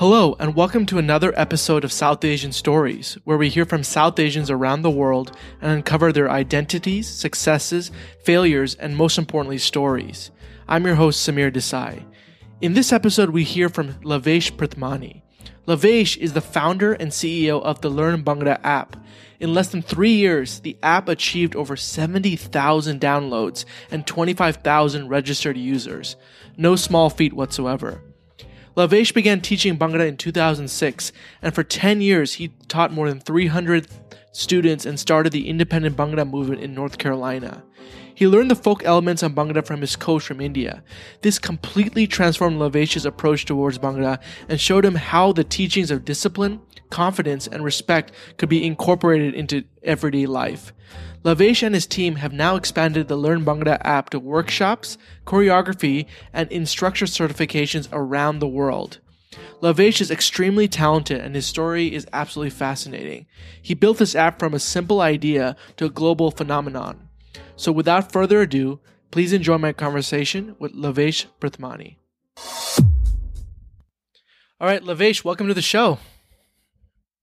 Hello, and welcome to another episode of South Asian Stories, where we hear from South Asians around the world and uncover their identities, successes, failures, and most importantly, stories. I'm your host, Samir Desai. In this episode, we hear from Lavesh Prithmani. Lavesh is the founder and CEO of the Learn Bhangra app. In less than three years, the app achieved over 70,000 downloads and 25,000 registered users. No small feat whatsoever. Lavesh began teaching Bhangra in 2006, and for 10 years he taught more than 300 students and started the independent Bhangra movement in North Carolina. He learned the folk elements of Bhangra from his coach from India. This completely transformed Lavesh's approach towards Bhangra and showed him how the teachings of discipline, confidence, and respect could be incorporated into everyday life. Lavesh and his team have now expanded the Learn Bhangra app to workshops, choreography, and instructor certifications around the world. Lavesh is extremely talented and his story is absolutely fascinating. He built this app from a simple idea to a global phenomenon. So without further ado, please enjoy my conversation with Lavesh Prithmani. All right, Lavesh, welcome to the show.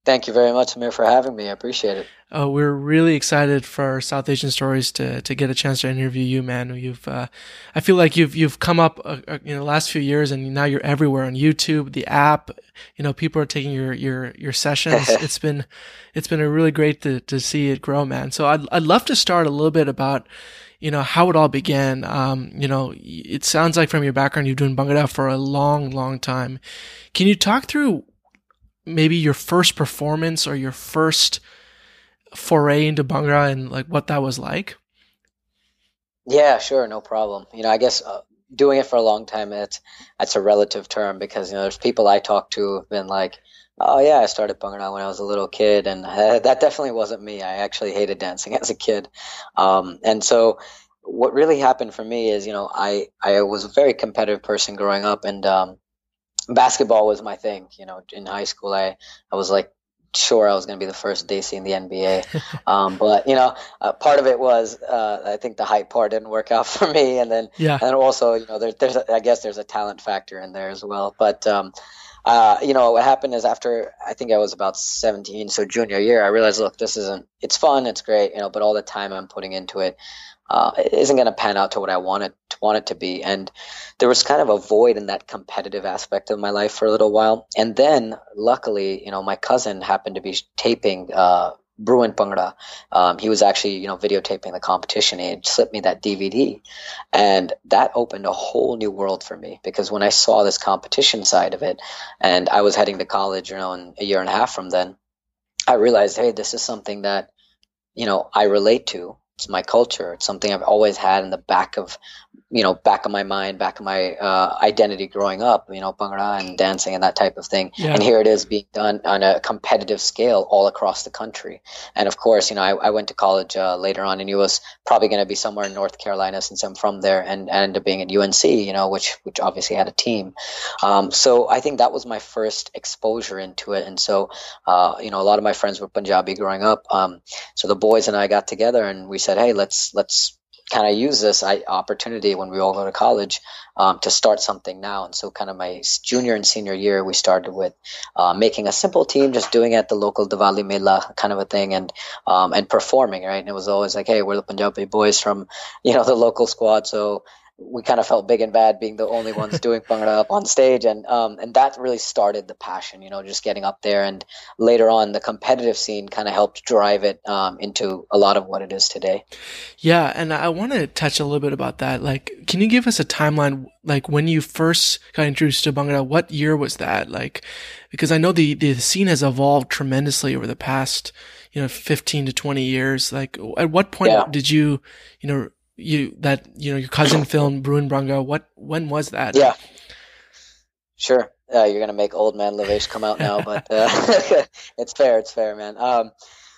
Thank you very much, Samir, for having me. I appreciate it. Uh, we're really excited for South Asian Stories to to get a chance to interview you, man. You've, uh, I feel like you've you've come up uh, uh in the last few years, and now you're everywhere on YouTube, the app. You know, people are taking your your your sessions. it's been it's been a really great to to see it grow, man. So I'd I'd love to start a little bit about you know how it all began. Um, you know, it sounds like from your background you've been Bhangra for a long, long time. Can you talk through maybe your first performance or your first foray into Bhangra and like what that was like? Yeah, sure, no problem. You know, I guess uh, doing it for a long time, it's that's a relative term because you know there's people I talk to have been like, oh yeah, I started Bhangra when I was a little kid, and uh, that definitely wasn't me. I actually hated dancing as a kid, um, and so what really happened for me is you know I I was a very competitive person growing up, and um, basketball was my thing. You know, in high school, I I was like sure I was going to be the first Desi in the NBA. Um, but you know, uh, part of it was uh, I think the height part didn't work out for me, and then yeah, and also you know there, there's a, I guess there's a talent factor in there as well. But um, uh, you know what happened is after I think I was about 17, so junior year, I realized look, this isn't it's fun, it's great, you know, but all the time I'm putting into it uh, isn't going to pan out to what I want it to, want it to be. And there was kind of a void in that competitive aspect of my life for a little while. And then, luckily, you know, my cousin happened to be taping uh, Bruin Bhangra. Um, he was actually, you know, videotaping the competition. He slipped me that DVD, and that opened a whole new world for me because when I saw this competition side of it, and I was heading to college, you know, in a year and a half from then, I realized, hey, this is something that, you know, I relate to it's my culture. It's something I've always had in the back of you know back of my mind back of my uh, identity growing up you know bhangra and dancing and that type of thing. Yeah. and here it is being done on a competitive scale all across the country. And of course you know i, I went to college uh, later on and it was probably going to be somewhere in north carolina since i'm from there and, and ended up being at unc you know which which obviously had a team. Um, so i think that was my first exposure into it. And so uh, you know a lot of my friends were punjabi growing up. Um, so the boys and i got together and we said hey let's let's kind of use this opportunity when we all go to college um, to start something now. And so, kind of my junior and senior year, we started with uh, making a simple team, just doing at the local Diwali Mela kind of a thing, and um, and performing. Right, and it was always like, hey, we're the Punjabi boys from you know the local squad, so we kind of felt big and bad being the only ones doing Bhangra up on stage, and um, and that really started the passion. You know, just getting up there, and later on, the competitive scene kind of helped drive it um, into a lot of what it is today. Yeah, and I want to touch a little bit about that. Like, can you give us a timeline? Like when you first got introduced to Bhangra, what year was that? Like, because I know the the scene has evolved tremendously over the past you know 15 to 20 years like at what point yeah. did you you know you that you know your cousin film Bruin Bhangra. What when was that? Yeah, sure. Uh, you're gonna make old man Lavesh come out now, but uh, it's fair. It's fair, man. Um,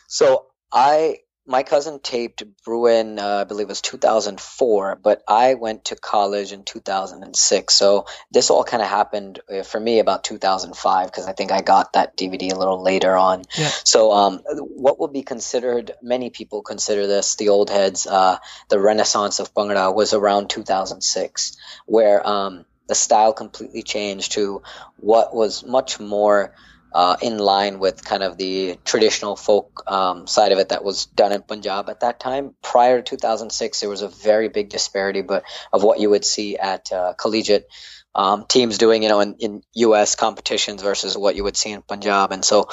so I my cousin taped Bruin, uh, I believe it was 2004, but I went to college in 2006. So this all kind of happened uh, for me about 2005 because I think I got that DVD a little later on. Yeah. So um, what will be considered, many people consider this, the old heads, uh, the renaissance of Bhangra was around 2006, where um, the style completely changed to what was much more uh, in line with kind of the traditional folk um, side of it that was done in Punjab at that time. Prior to 2006, there was a very big disparity, but of what you would see at uh, collegiate um, teams doing, you know, in, in U.S. competitions versus what you would see in Punjab, and so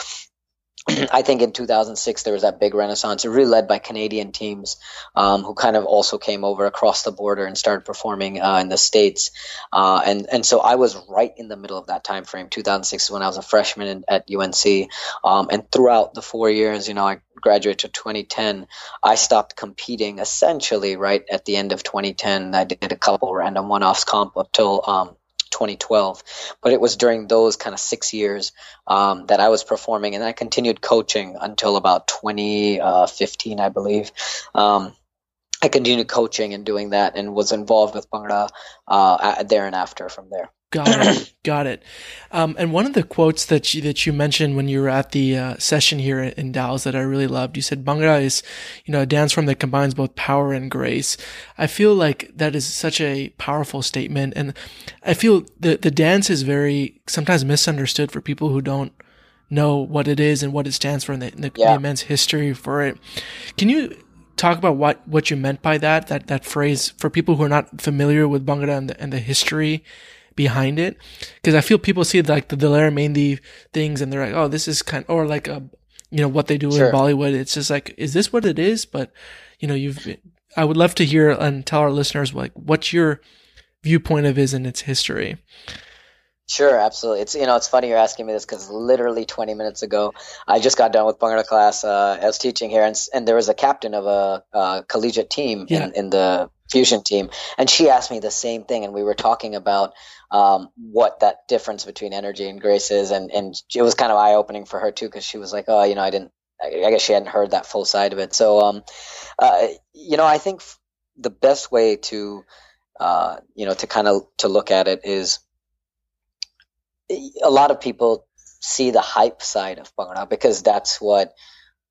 I think in 2006 there was that big renaissance, really led by Canadian teams um, who kind of also came over across the border and started performing uh, in the states. Uh, and and so I was right in the middle of that time frame. 2006 is when I was a freshman in, at UNC, um, and throughout the four years, you know, I graduated to 2010. I stopped competing essentially right at the end of 2010. I did a couple random one-offs comp up till um, 2012. But it was during those kind of six years um, that I was performing, and I continued coaching until about 2015, I believe. Um, I continued coaching and doing that, and was involved with Bhangra uh, there and after from there. Got it. Got it. Um, and one of the quotes that you, that you mentioned when you were at the uh, session here in Dallas that I really loved, you said Bhangra is, you know, a dance form that combines both power and grace. I feel like that is such a powerful statement. And I feel the, the dance is very sometimes misunderstood for people who don't know what it is and what it stands for and the, the, yeah. the immense history for it. Can you talk about what, what you meant by that, that, that phrase for people who are not familiar with Bhangra and the, and the history behind it. Cause I feel people see like the Daler Mehndi things and they're like, oh, this is kind of, or like a, you know, what they do sure. in Bollywood. It's just like, is this what it is? But, you know, you've, I would love to hear and tell our listeners like what your viewpoint of is in its history. Sure, absolutely. It's you know it's funny you're asking me this because literally 20 minutes ago I just got done with Bhangra class. Uh, I was teaching here, and and there was a captain of a, a collegiate team yeah. in, in the fusion team, and she asked me the same thing, and we were talking about um, what that difference between energy and grace is, and and it was kind of eye opening for her too because she was like, oh, you know, I didn't, I guess she hadn't heard that full side of it. So, um, uh, you know, I think the best way to, uh, you know, to kind of to look at it is a lot of people see the hype side of Bhangra because that's what.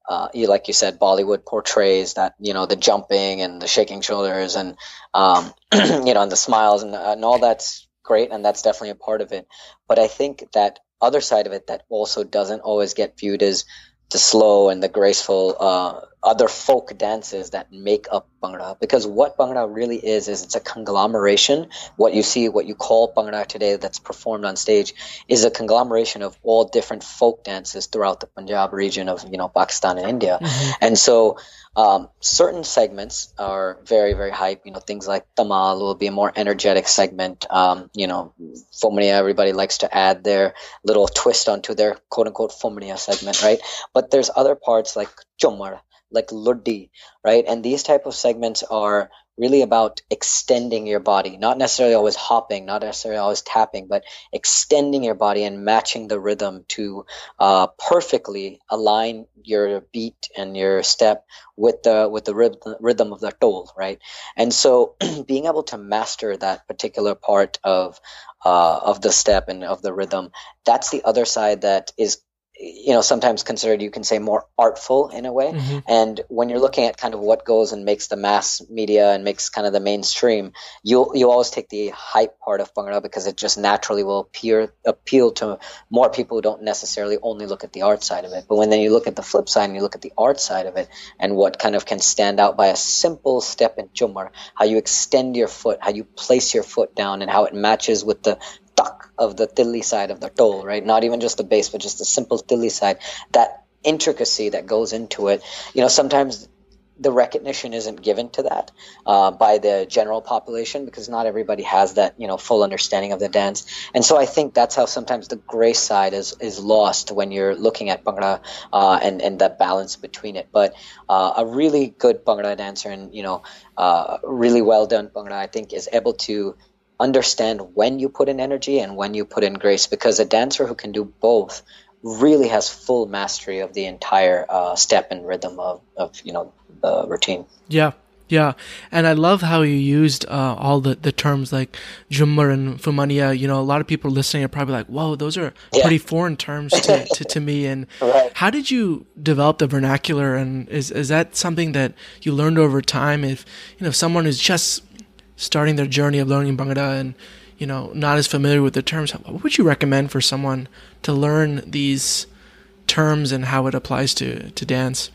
Uh, like you said, Bollywood portrays that you know the jumping and the shaking shoulders and um, you know and the smiles and, and all that's great, and that's definitely a part of it. But I think that other side of it that also doesn't always get viewed as the slow and the graceful uh, other folk dances that make up Bhangra. Because what Bhangra really is, is it's a conglomeration. What you see, what you call Bhangra today that's performed on stage is a conglomeration of all different folk dances throughout the Punjab region of, you know, Pakistan and India. Mm-hmm. And so um, certain segments are very, very hype. You know, things like Dhamaal will be a more energetic segment. Um, you know, Phumniyan, everybody likes to add their little twist onto their quote unquote Phumniyan segment, right? But there's other parts like Jhoomar, like Luddi, right? And these type of segments are really about extending your body, not necessarily always hopping, not necessarily always tapping, but extending your body and matching the rhythm to uh, perfectly align your beat and your step with the with the rhythm, of the dhol, right? And so, being able to master that particular part of uh, of the step and of the rhythm, that's the other side that is you know sometimes considered you can say more artful in a way mm-hmm. and when you're looking at kind of what goes and makes the mass media and makes kind of the mainstream you'll you always take the hype part of bhangra because it just naturally will appear appeal to more people who don't necessarily only look at the art side of it but when then you look at the flip side and you look at the art side of it and what kind of can stand out by a simple step in jhoomar how you extend your foot how you place your foot down and how it matches with the of the tilly side of the dhol, right? Not even just the base, but just the simple tilly side. That intricacy that goes into it, you know, sometimes the recognition isn't given to that uh, by the general population because not everybody has that you know full understanding of the dance and so i think that's how sometimes the grace side is is lost when you're looking at bhangra uh, and and that balance between it but uh, a really good bhangra dancer and you know uh, really well done bhangra i think is able to understand when you put in energy and when you put in grace because a dancer who can do both really has full mastery of the entire uh, step and rhythm of, of you know the routine. Yeah yeah. And i love how you used uh, all the, the terms like Jhoomar and Phumniyan. You know a lot of people listening are probably like whoa those are yeah. pretty foreign terms to, to, to me. And right. how did you develop the vernacular? And is, is that something that you learned over time? If you know if someone is just starting their journey of learning Bhangra and you know, not as familiar with the terms, what would you recommend for someone to learn these terms and how it applies to, to dance?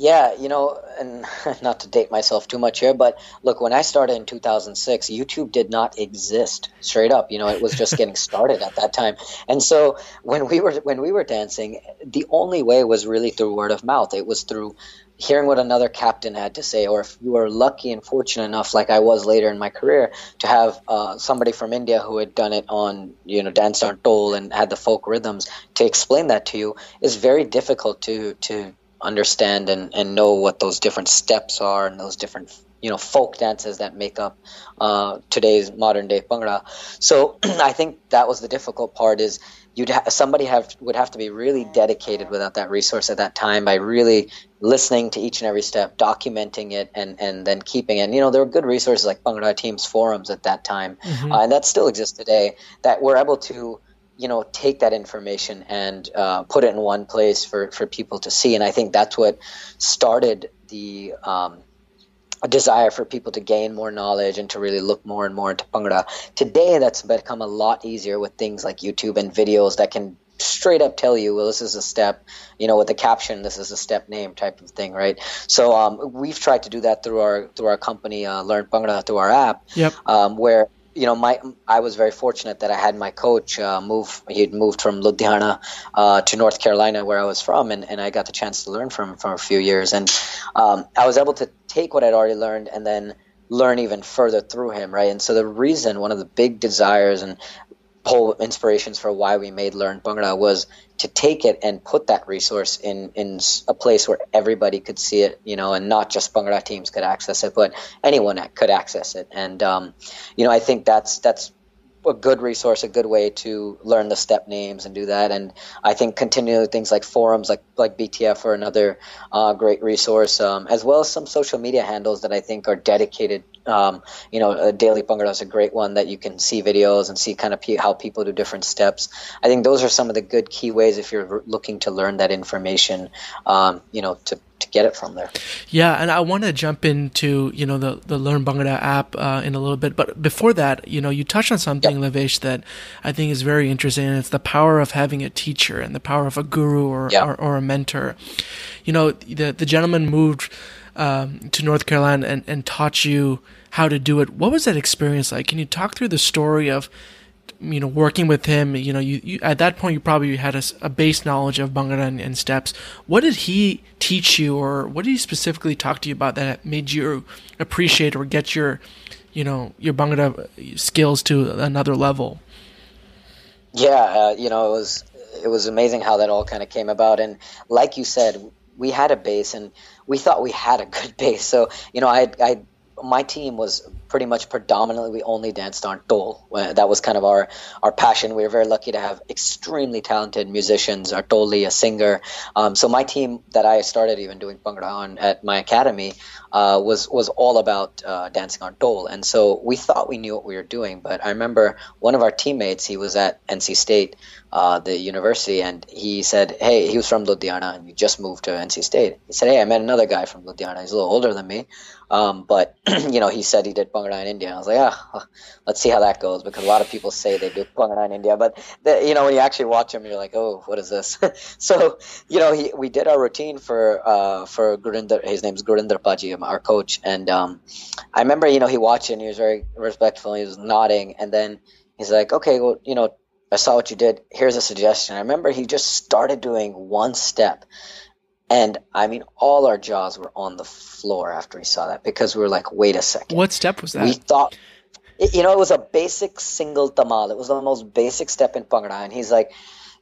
Yeah, you know, and not to date myself too much here, but look, when I started in 2006, YouTube did not exist. Straight up, you know, it was just getting started at that time. And so when we were when we were dancing, the only way was really through word of mouth. It was through hearing what another captain had to say, or if you were lucky and fortunate enough, like I was later in my career, to have uh, somebody from India who had done it on, you know, dance on dhol and had the folk rhythms to explain that to you is very difficult to to understand and, and know what those different steps are and those different you know folk dances that make up uh, today's modern day bhangra. So I think that was the difficult part is you'd ha- somebody have would have to be really dedicated without that resource at that time by really listening to each and every step, documenting it, and and then keeping it. And, you know there were good resources like Bhangra Teams forums at that time, mm-hmm. uh, and that still exists today. That we're able to you know take that information and uh, put it in one place for for people to see and i think that's what started the um, a desire for people to gain more knowledge and to really look more and more into Bhangra. Today, that's become a lot easier with things like YouTube and videos that can straight up tell you, well, this is a step, you know, with the caption, this is a step name type of thing, right? So um, we've tried to do that through our through our company, uh, Learn Bhangra, through our app, yep. um, where you know, my I was very fortunate that I had my coach uh, move. He'd moved from Ludhiana uh, to North Carolina, where I was from, and, and I got the chance to learn from him for a few years. And um, I was able to take what I'd already learned and then learn even further through him, right? And so the reason, one of the big desires and whole inspirations for why we made Learn Bhangra was to take it and put that resource in in a place where everybody could see it, you know, and not just Bhangra teams could access it, but anyone could access it. And um, you know, I think that's that's a good resource, a good way to learn the step names and do that. And I think continually things like forums like like BTF are another uh, great resource, um, as well as some social media handles that I think are dedicated. Um, you know, uh, Daily Bhangra is a great one that you can see videos and see kind of pe- how people do different steps. I think those are some of the good key ways if you're looking to learn that information. Um, you know, to to get it from there. Yeah, and I want to jump into you know the the Learn Bhangra app uh, in a little bit, but before that, you know, you touched on something, yep. Lavesh, that I think is very interesting, and it's the power of having a teacher and the power of a guru or yep. or, or, a mentor. You know, the the gentleman moved um, to North Carolina and, and taught you how to do it. What was that experience like? Can you talk through the story of you know, working with him, you know, you, you at that point you probably had a, a base knowledge of Bhangra and, and, steps. What did he teach you, or what did he specifically talk to you about that made you appreciate or get your, you know, your Bhangra skills to another level? Yeah, uh, you know, it was it was amazing how that all kind of came about, and like you said, we had a base, and we thought we had a good base. So you know, I I my team was pretty much predominantly we only danced on dhol. That was kind of our our passion. We were very lucky to have extremely talented musicians. Dhol, a singer. Um, so my team that I started even doing bhangra on at my academy uh, was was all about uh, dancing on dhol. And so we thought we knew what we were doing. But I remember one of our teammates. He was at NC State, uh, the university, and he said, "Hey, he was from Ludhiana and he just moved to NC State." He said, "Hey, I met another guy from Ludhiana. He's a little older than me." Um, but you know, he said he did in India. I was like, ah, let's see how that goes because a lot of people say they do in India, but the, you know, when you actually watch him, you're like, oh, what is this? so you know, he, we did our routine for uh, for Gurinder. His name's Gurinder Paji, our coach, and um, I remember, you know, he watched it and he was very respectful. He was nodding, and then he's like, okay, well, you know, I saw what you did. Here's a suggestion. I remember he just started doing one step and I mean, all our jaws were on the floor after we saw that because we were like, wait a second. What step was that? We thought, you know, it was a basic single dhamaal. It was the most basic step in Bhangra. And he's like,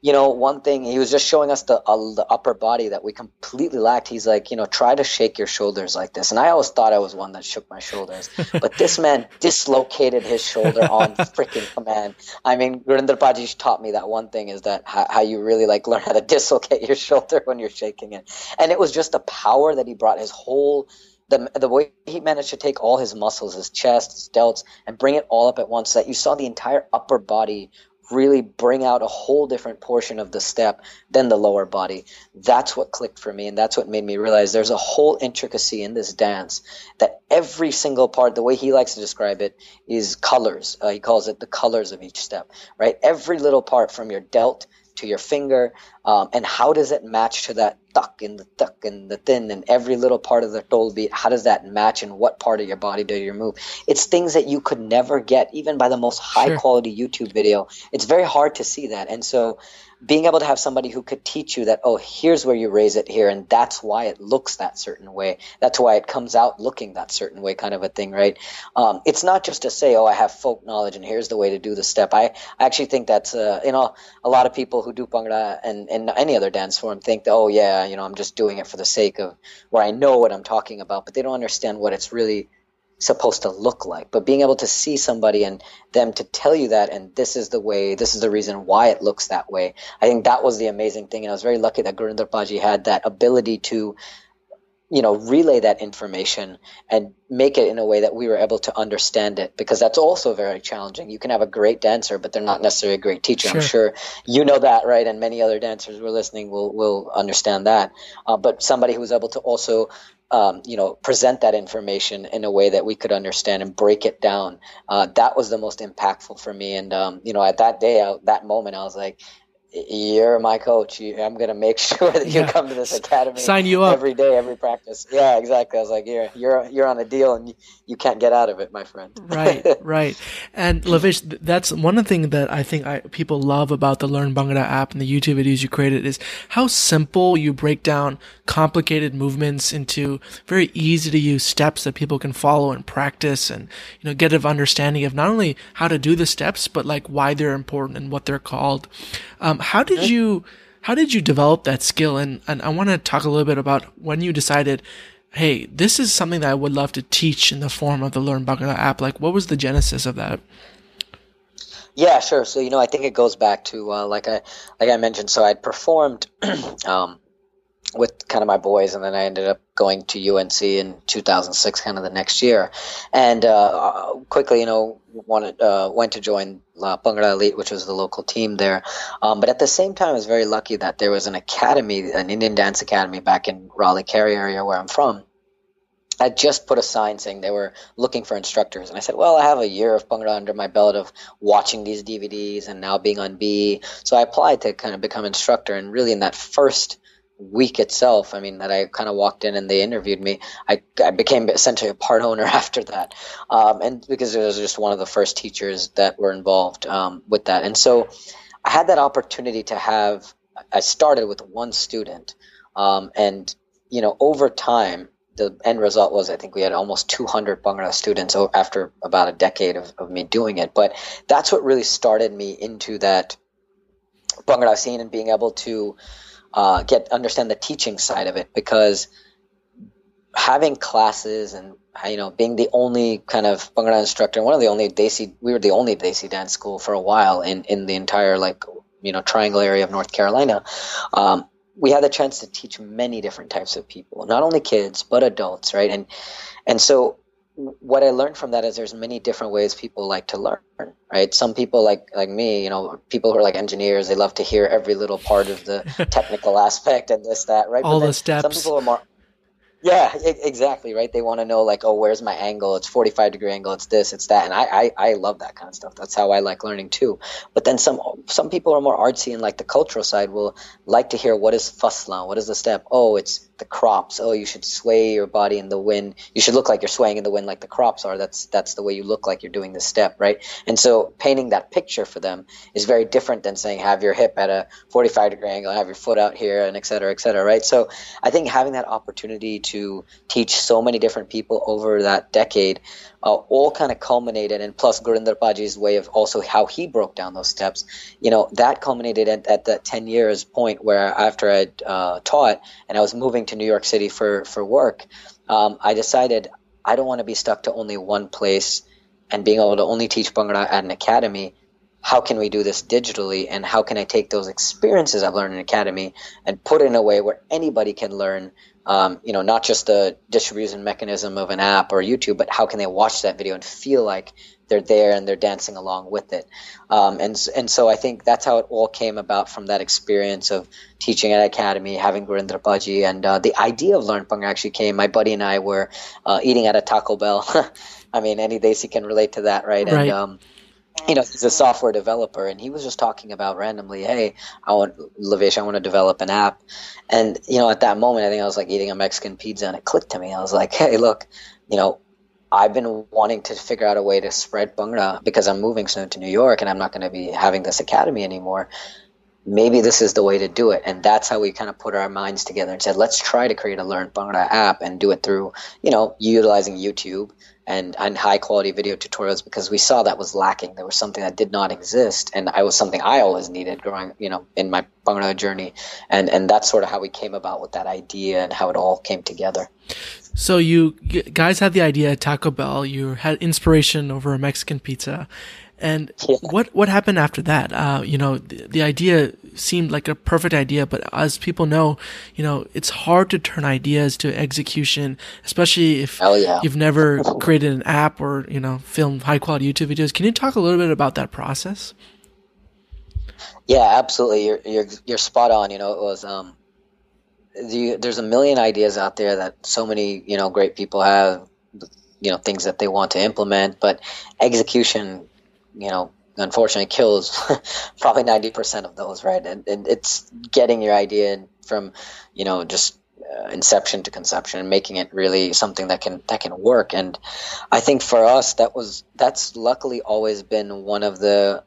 you know, one thing he was just showing us the uh, the upper body that we completely lacked. He's like, you know, try to shake your shoulders like this. And I always thought I was one that shook my shoulders, but this man dislocated his shoulder on freaking command. I mean, Gurinder Paji taught me that one thing is that how, how, you really like learn how to dislocate your shoulder when you're shaking it. And it was just the power that he brought his whole the the way he managed to take all his muscles, his chest, his delts, and bring it all up at once. So that you saw the entire upper body really bring out a whole different portion of the step than the lower body. That's what clicked for me, and that's what made me realize there's a whole intricacy in this dance that every single part, the way he likes to describe it, is colors. Uh, he calls it the colors of each step, right? Every little part from your delt to your finger, um, and how does it match to that tuck and the tuck and the thin and every little part of the toe beat? How does that match and what part of your body do you move? It's things that you could never get even by the most high sure. quality YouTube video. It's very hard to see that, and so being able to have somebody who could teach you that, oh, here's where you raise it here, and that's why it looks that certain way. That's why it comes out looking that certain way, kind of a thing, right? Um, it's not just to say, oh, I have folk knowledge, and here's the way to do the step. I, I actually think that's, uh, you know, a lot of people who do Bhangra and, and any other dance form think that, oh, yeah, you know, I'm just doing it for the sake of where I know what I'm talking about, but they don't understand what it's really supposed to look like. But being able to see somebody and them to tell you that, and this is the way, this is the reason why it looks that way. I think that was the amazing thing. And I was very lucky that Gurinder Paji had that ability to, you know, relay that information and make it in a way that we were able to understand it because that's also very challenging. You can have a great dancer, but they're not necessarily a great teacher. Sure. I'm sure you know that, right? And many other dancers who are listening will, will understand that. Uh, but somebody who was able to also um, you know, present that information in a way that we could understand and break it down. Uh, that was the most impactful for me. And, um, you know, at that day, I, that moment, I was like, you're my coach. You, I'm going to make sure that you yeah. come to this academy. Sign you up every day, every practice. Yeah, exactly. I was like, you're you're you're on a deal, and you, you can't get out of it, my friend. right, right. And Lavesh, that's one of the things that I think I, people love about the Learn Bhangra app and the YouTube videos you created is how simple you break down complicated movements into very easy to use steps that people can follow and practice, and you know get an understanding of not only how to do the steps, but like why they're important and what they're called. Um, how did you how did you develop that skill? And and I want to talk a little bit about when you decided, hey, this is something that I would love to teach in the form of the Learn Bhangra app. Like, what was the genesis of that? Yeah, sure. So you know, I think it goes back to uh, like I like I mentioned. So I'd performed um, with kind of my boys, and then I ended up going to UNC in 2006, kind of the next year, and uh, quickly, you know, wanted uh, went to join uh, Bhangra Elite, which was the local team there. Um, but at the same time, I was very lucky that there was an academy, an Indian dance academy back in Raleigh Cary area where I'm from. I just put a sign saying they were looking for instructors. And I said, well, I have a year of Bhangra under my belt of watching these DVDs and now being on B. So I applied to kind of become instructor. And really in that first week itself, I mean, that I kind of walked in and they interviewed me, I, I became essentially a part owner after that. Um, and because it was just one of the first teachers that were involved um, with that. And so I had that opportunity to have, I started with one student. Um, and, you know, over time, the end result was I think we had almost 200 Bhangra students after about a decade of, of me doing it. But that's what really started me into that Bhangra scene and being able to uh, get understand the teaching side of it because having classes and you know being the only kind of Bhangra instructor, one of the only Desi, we were the only Desi dance school for a while in in the entire like you know triangle area of North Carolina. Um, we had the chance to teach many different types of people, not only kids but adults, right? And and so what I learned from that is there's many different ways people like to learn, right? Some people like like me, you know, people who are like engineers, they love to hear every little part of the technical aspect and this that, right? All the steps. Some people are more yeah, exactly, right? They want to know like, oh, where's my angle? It's 45 degree angle, it's this, it's that. And I, I, I love that kind of stuff. That's how I like learning too. But then some some people are more artsy and like the cultural side will like to hear what is faslan, what is the step? Oh, it's the crops. Oh, you should sway your body in the wind. You should look like you're swaying in the wind like the crops are. That's that's the way you look like you're doing this step, right? And so painting that picture for them is very different than saying have your hip at a 45 degree angle, have your foot out here, and et cetera, et cetera, right? So I think having that opportunity to teach so many different people over that decade uh, all kind of culminated, and plus Gurinder Paji's way of also how he broke down those steps, you know, that culminated at, at that 10 years point where after I uh, taught and I was moving to New York City for, for work, um, I decided I don't want to be stuck to only one place and being able to only teach Bhangra at an academy. how can we do this digitally and how can I take those experiences I've learned in Academy and put it in a way where anybody can learn um, you know, not just the distribution mechanism of an app or YouTube, but how can they watch that video and feel like they're there and they're dancing along with it. Um, and and so I think that's how it all came about from that experience of teaching at Academy, having Gurinder Paji, and uh, the idea of Learn Bhangra actually came. My buddy and I were uh, eating at a Taco Bell. I mean, any Desi can relate to that, right? right. And um, you know, he's a software developer, and he was just talking about randomly, hey, I want Lavesh, I want to develop an app, and you know, at that moment, I think I was like eating a Mexican pizza, and it clicked to me. I was like, hey, look, you know, I've been wanting to figure out a way to spread Bhangra because I'm moving soon to New York, and I'm not going to be having this academy anymore. Maybe this is the way to do it, and that's how we kind of put our minds together and said, let's try to create a Learn Bhangra app and do it through, you know, utilizing YouTube and, and high quality video tutorials because we saw that was lacking. There was something that did not exist, and I was something I always needed growing, you know, in my Bhangra journey, and and that's sort of how we came about with that idea and how it all came together. So you guys had the idea at Taco Bell. You had inspiration over a Mexican pizza, and what what happened after that? Uh, you know, the, the, idea seemed like a perfect idea, but as people know, you know, it's hard to turn ideas to execution, especially if yeah. you've never created an app or you know filmed high quality YouTube videos. Can you talk a little bit about that process? Yeah, absolutely. You're you're you're spot on. You know, it was um, the, there's a million ideas out there that so many you know great people have you know things that they want to implement but execution you know, unfortunately kills probably 90% of those, right? And, and it's getting your idea from, you know, just uh, inception to conception and making it really something that can that can work. And i think for us that was that's luckily always been one of the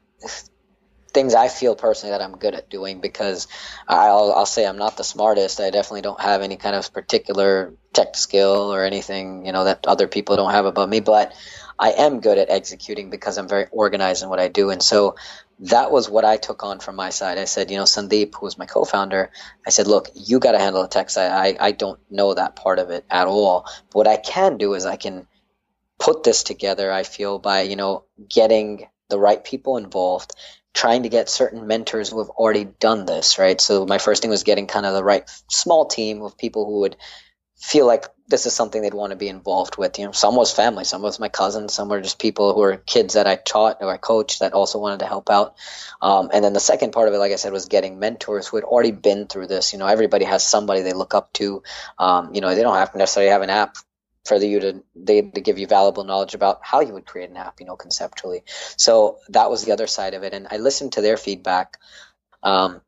things i feel personally that i'm good at doing because i'll, I'll say i'm not the smartest. I definitely don't have any kind of particular tech skill or anything you know that other people don't have above me. But I am good at executing because I'm very organized in what I do. And so that was what I took on from my side. I said, you know, Sandeep, who was my co-founder, I said, look, you got to handle the tech side. I, I don't know that part of it at all. But what I can do is I can put this together, I feel, by, you know, getting the right people involved, trying to get certain mentors who have already done this, right? So my first thing was getting kind of the right small team of people who would feel like this is something they'd want to be involved with. You know, some was family, some was my cousins, some were just people who were kids that I taught or I coached that also wanted to help out. Um, and then the second part of it, like I said, was getting mentors who had already been through this. You know, everybody has somebody they look up to. Um, you know, they don't have to necessarily have an app for you to they to give you valuable knowledge about how you would create an app, you know, conceptually. So that was the other side of it, and I listened to their feedback. Um,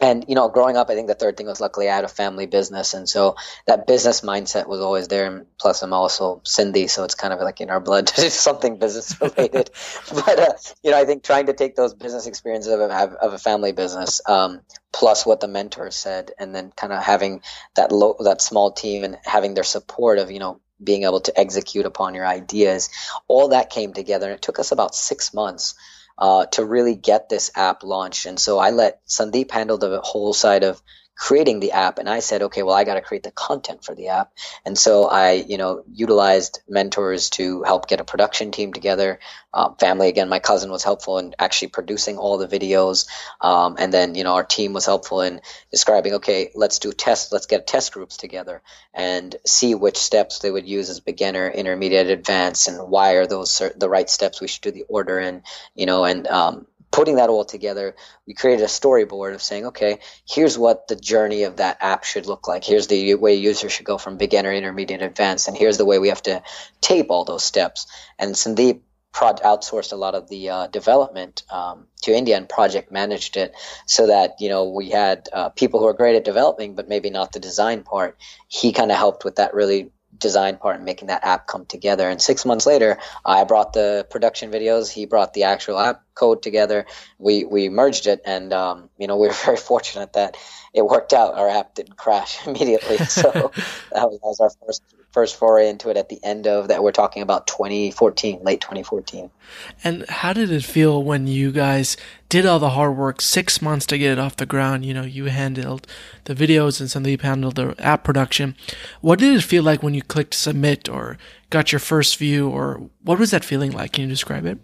and you know growing up i think the third thing was luckily i had a family business. And so that business mindset was always there. And plus i'm also Sindhi so it's kind of like in our blood to do something business related. But uh, you know i think trying to take those business experiences of a, of a family business um, plus what the mentor said and then kind of having that low that small team and having their support of you know being able to execute upon your ideas all that came together. And it took us about six months uh, to really get this app launched. And so I let Sandeep handle the whole side of creating the app and i said okay well i got to create the content for the app. And so i you know utilized mentors to help get a production team together. Um, family again my cousin was helpful in actually producing all the videos. Um, and then you know our team was helpful in describing okay let's do tests let's get test groups together and see which steps they would use as beginner intermediate advanced and why are those the right steps we should do the order in you know and um, putting that all together, we created a storyboard of saying, okay, here's what the journey of that app should look like. Here's the way users should go from beginner, intermediate, advanced, and here's the way we have to tape all those steps. And Sandeep outsourced a lot of the uh, development um, to India and project managed it so that you know we had uh, people who are great at developing but maybe not the design part. He kind of helped with that really design part and making that app come together. And six months later, I brought the production videos. He brought the actual app code together. We we merged it, and um, you know we were very fortunate that it worked out. Our app didn't crash immediately, so that was, that was our first first foray into it at the end of that. We're talking about 2014, late 2014. And how did it feel when you guys did all the hard work, six months to get it off the ground? You know, you handled the videos and Sandeep handled the app production. What did it feel like when you clicked submit or got your first view, or what was that feeling like? Can you describe it?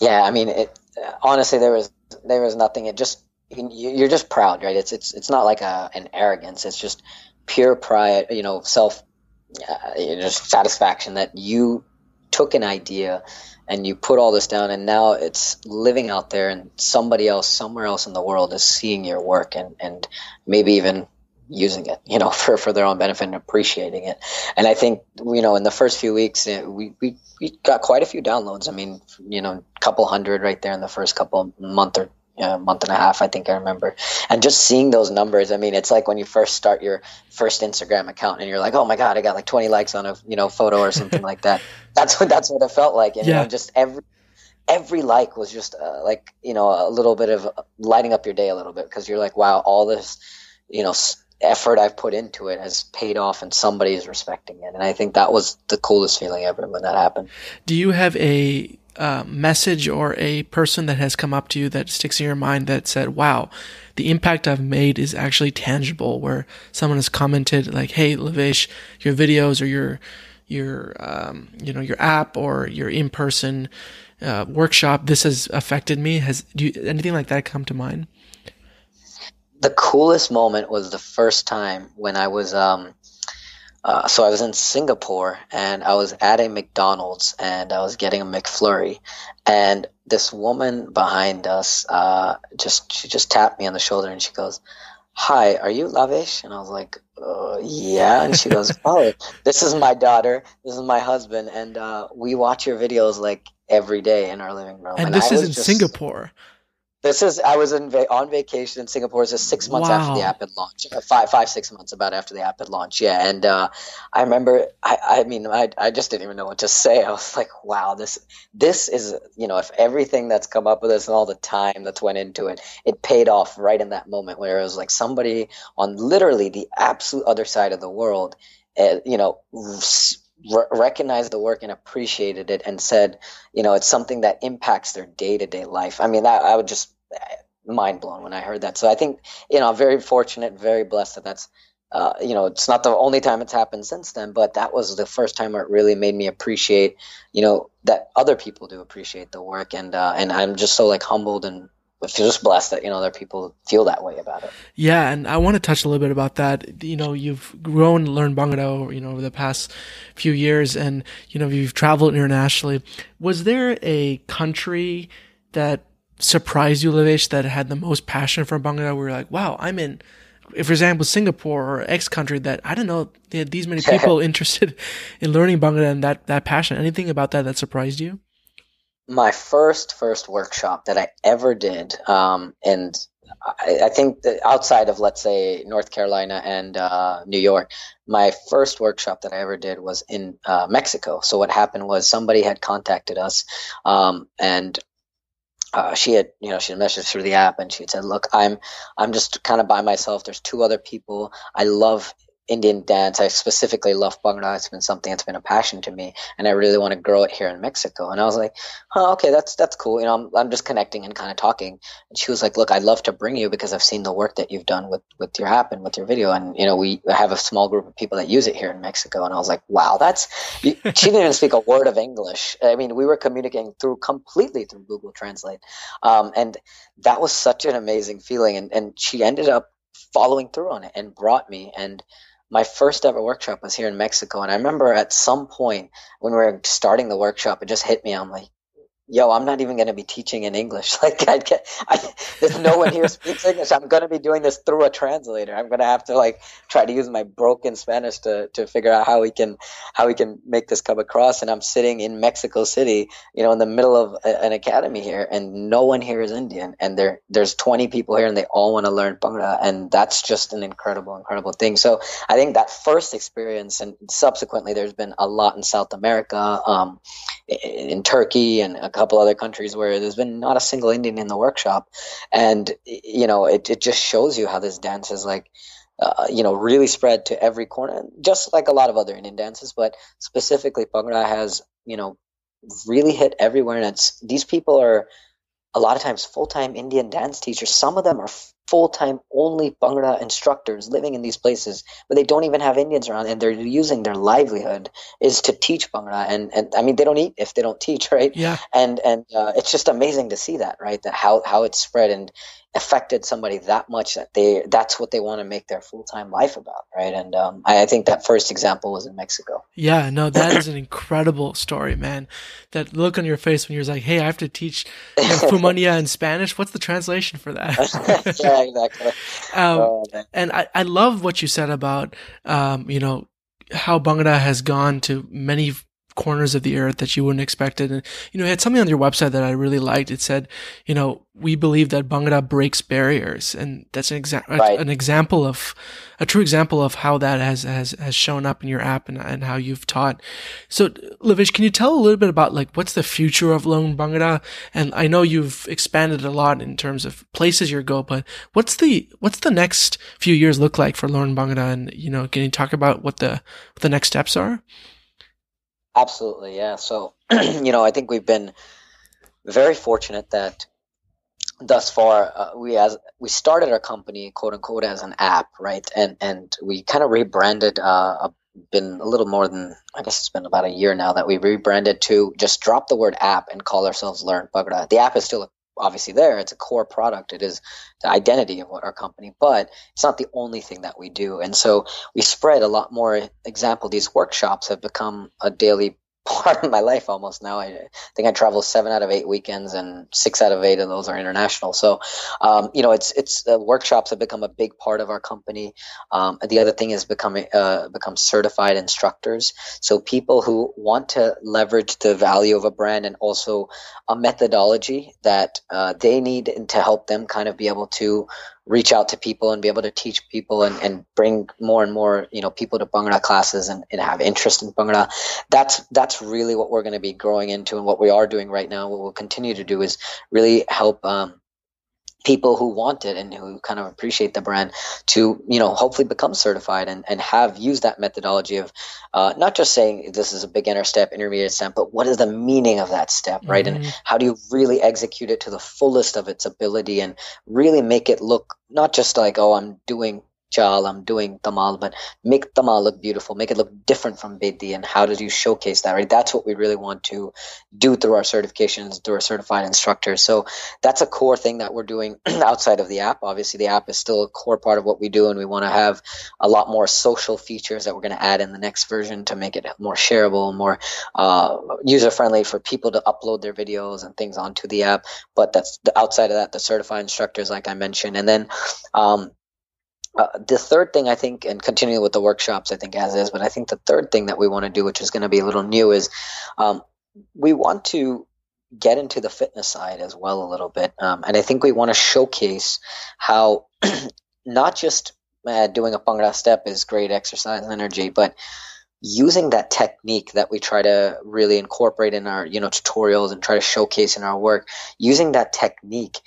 Yeah, I mean, it, honestly, there was there was nothing. It just you're just proud, right? It's it's it's not like a an arrogance. It's just pure pride, you know, self, uh, just satisfaction that you took an idea and you put all this down, and now it's living out there, and somebody else somewhere else in the world is seeing your work and and maybe even using it, you know, for, for their own benefit and appreciating it. And I think, you know, in the first few weeks, we, we, we got quite a few downloads. I mean, you know, a couple hundred right there in the first couple month or a month and a half, I think I remember. And just seeing those numbers, I mean, it's like when you first start your first Instagram account and you're like, oh my God, I got like 20 likes on a, you know, photo or something like that. That's what, that's what it felt like. And, yeah. you know, just every, every like was just uh, like, you know, a little bit of lighting up your day a little bit because you're like, wow, all this, you know, effort I've put into it has paid off and somebody is respecting it. And I think that was the coolest feeling ever when that happened. Do you have a uh, message or a person that has come up to you that sticks in your mind that said, wow, the impact I've made is actually tangible where someone has commented like, Hey, Lavesh, your videos or your, your, um, you know, your app or your in-person, uh, workshop, this has affected me. Has do you, anything like that come to mind? the coolest moment was the first time when I was um, uh, so I was in Singapore and I was at a McDonald's and I was getting a McFlurry, and this woman behind us uh, just she just tapped me on the shoulder and she goes, "Hi, are you Lavesh?" And I was like, uh, "Yeah," and she goes, "Oh, this is my daughter. This is my husband, and uh, we watch your videos like every day in our living room." And, and this I is in just, Singapore. This is I was in va- on vacation in Singapore. Just six months wow. after the app had launched, uh, five five six months about after the app had launched. Yeah, and uh, I remember. I, I mean, I, I just didn't even know what to say. I was like, wow, this this is you know, if everything that's come up with this and all the time that's went into it, it paid off right in that moment where it was like somebody on literally the absolute other side of the world, uh, you know. recognized the work and appreciated it and said, you know, it's something that impacts their day to day life. I mean, that I would just mind blown when I heard that. So I think you know, very fortunate, very blessed that that's. Uh, you know, it's not the only time it's happened since then, but that was the first time it really made me appreciate, you know, that other people do appreciate the work, and uh, and I'm just so like humbled and just blessed that you know other people feel that way about it. Yeah, and I want to touch a little bit about that. You know, you've grown Learn Bhangra, you know, over the past few years, and you know, you've traveled internationally. Was there a country that surprised you, Lavesh, that had the most passion for Bhangra? Where you're like, wow, I'm in, for example, Singapore or X country that I don't know they had these many people interested in learning Bhangra and that, that passion. Anything about that that surprised you? My first, first workshop that I ever did, um, and I, I, think outside of, let's say, North Carolina and uh, New York, my first workshop that I ever did was in uh, Mexico. So what happened was somebody had contacted us, um, and uh, she had, you know, she had messaged through the app and she had said, "Look, I'm, I'm just kind of by myself. There's two other people. I love Indian dance. I specifically love Bhangra. It's been something that's been a passion to me, and I really want to grow it here in Mexico. And I was like, oh, okay, that's that's cool. You know, I'm, I'm just connecting and kind of talking. And she was like, look, I'd love to bring you because I've seen the work that you've done with with your app and with your video, and you know, we have a small group of people that use it here in Mexico. And I was like, wow, that's. she didn't even speak a word of English. I mean, we were communicating through completely through Google Translate, um, and that was such an amazing feeling. And and she ended up following through on it and brought me and my first ever workshop was here in Mexico. And I remember at some point when we were starting the workshop, it just hit me. I'm like, yo, I'm not even going to be teaching in English. Like, I I, there's no one here speaks English. I'm going to be doing this through a translator. I'm going to have to like try to use my broken Spanish to, to figure out how we can, how we can make this come across. And I'm sitting in Mexico City, you know, in the middle of a, an academy here and no one here is Indian. And there, there's 20 people here and they all want to learn Bhangra. And that's just an incredible, incredible thing. So I think that first experience and subsequently there's been a lot in South America, um, in, in Turkey and couple other countries where there's been not a single Indian in the workshop, and you know it, it just shows you how this dance is like. Uh, you know, really spread to every corner, just like a lot of other Indian dances, but specifically Bhangra has, you know, really hit everywhere. And it's these people are a lot of times full time Indian dance teachers. Some of them are full-time only Bhangra instructors living in these places but they don't even have Indians around and they're using their livelihood is to teach Bhangra and, and I mean they don't eat if they don't teach right? Yeah. And and uh, it's just amazing to see that right? That how how it's spread and affected somebody that much that they that's what they want to make their full-time life about right? And um, I, I, think that first example was in mexico. Yeah no that is an incredible story man. That look on your face when you're like hey i have to teach you know, Phumniyan in spanish? What's the translation for that? Yeah exactly. Um, oh, and I, I love what you said about um, you know how Bhangra has gone to many corners of the earth that you wouldn't expect it. And, you know, it had something on your website that I really liked. It said, you know, we believe that Bhangra breaks barriers. And that's an, exa- right. an example of, a true example of how that has, has, has shown up in your app and, and how you've taught. So, Lavesh, can you tell a little bit about like what's the future of Learn Bhangra? And I know you've expanded a lot in terms of places you go, but what's the, what's the next few years look like for Learn Bhangra? And, you know, can you talk about what the, what the next steps are? Absolutely, yeah. So, you know, I think we've been very fortunate that thus far uh, we as we started our company quote unquote as an app, right? And and we kind of rebranded. Uh, been a little more than I guess it's been about a year now that we rebranded to just drop the word app and call ourselves Learn Bhangra. The app is still a obviously there. It's a core product. It is the identity of what our company, but it's not the only thing that we do. And so we spread a lot more. Example, these workshops have become a daily part of my life almost now. I think I travel seven out of eight weekends, and six out of eight of those are international. So, um, you know, it's it's uh, workshops have become a big part of our company. Um, the other thing is becoming uh, become certified instructors. So people who want to leverage the value of a brand and also a methodology that uh, they need to help them kind of be able to reach out to people and be able to teach people and, and bring more and more you know people to Bhangra classes and, and have interest in Bhangra. That's that's really what we're going to be growing into and what we are doing right now. What we'll continue to do is really help um, people who want it and who kind of appreciate the brand to you know hopefully become certified and, and have used that methodology of uh, not just saying this is a beginner step intermediate step but what is the meaning of that step right mm-hmm. and how do you really execute it to the fullest of its ability and really make it look not just like oh i'm doing I'm doing dhamaal, but make dhamaal look beautiful, make it look different from Bedi, and how did you showcase that, right? That's what we really want to do through our certifications, through our certified instructors. So that's a core thing that we're doing outside of the app. Obviously, the app is still a core part of what we do, and we want to have a lot more social features that we're going to add in the next version to make it more shareable, more uh, user friendly for people to upload their videos and things onto the app. But that's the outside of that, the certified instructors, like I mentioned, and then um, uh, the third thing I think, and continuing with the workshops, I think as is, but I think the third thing that we want to do, which is going to be a little new, is um, we want to get into the fitness side as well a little bit, um, and I think we want to showcase how not just uh, doing a Bhangra step is great exercise and energy, but using that technique that we try to really incorporate in our you know tutorials and try to showcase in our work, using that technique,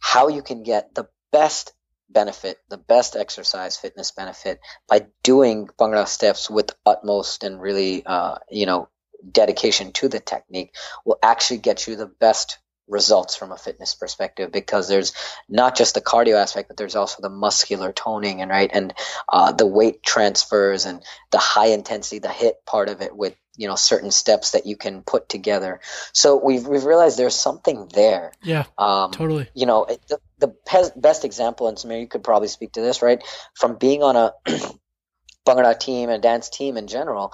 how you can get the best benefit, the best exercise fitness benefit by doing Bhangra steps with utmost and really, uh, you know, dedication to the technique will actually get you the best results from a fitness perspective because there's not just the cardio aspect but there's also the muscular toning and right and uh, the weight transfers and the high intensity the hit part of it with you know certain steps that you can put together. So we've, we've realized there's something there. Yeah um, totally. you know the, the best example and Samir you could probably speak to this right from being on a Bhangra team and dance team in general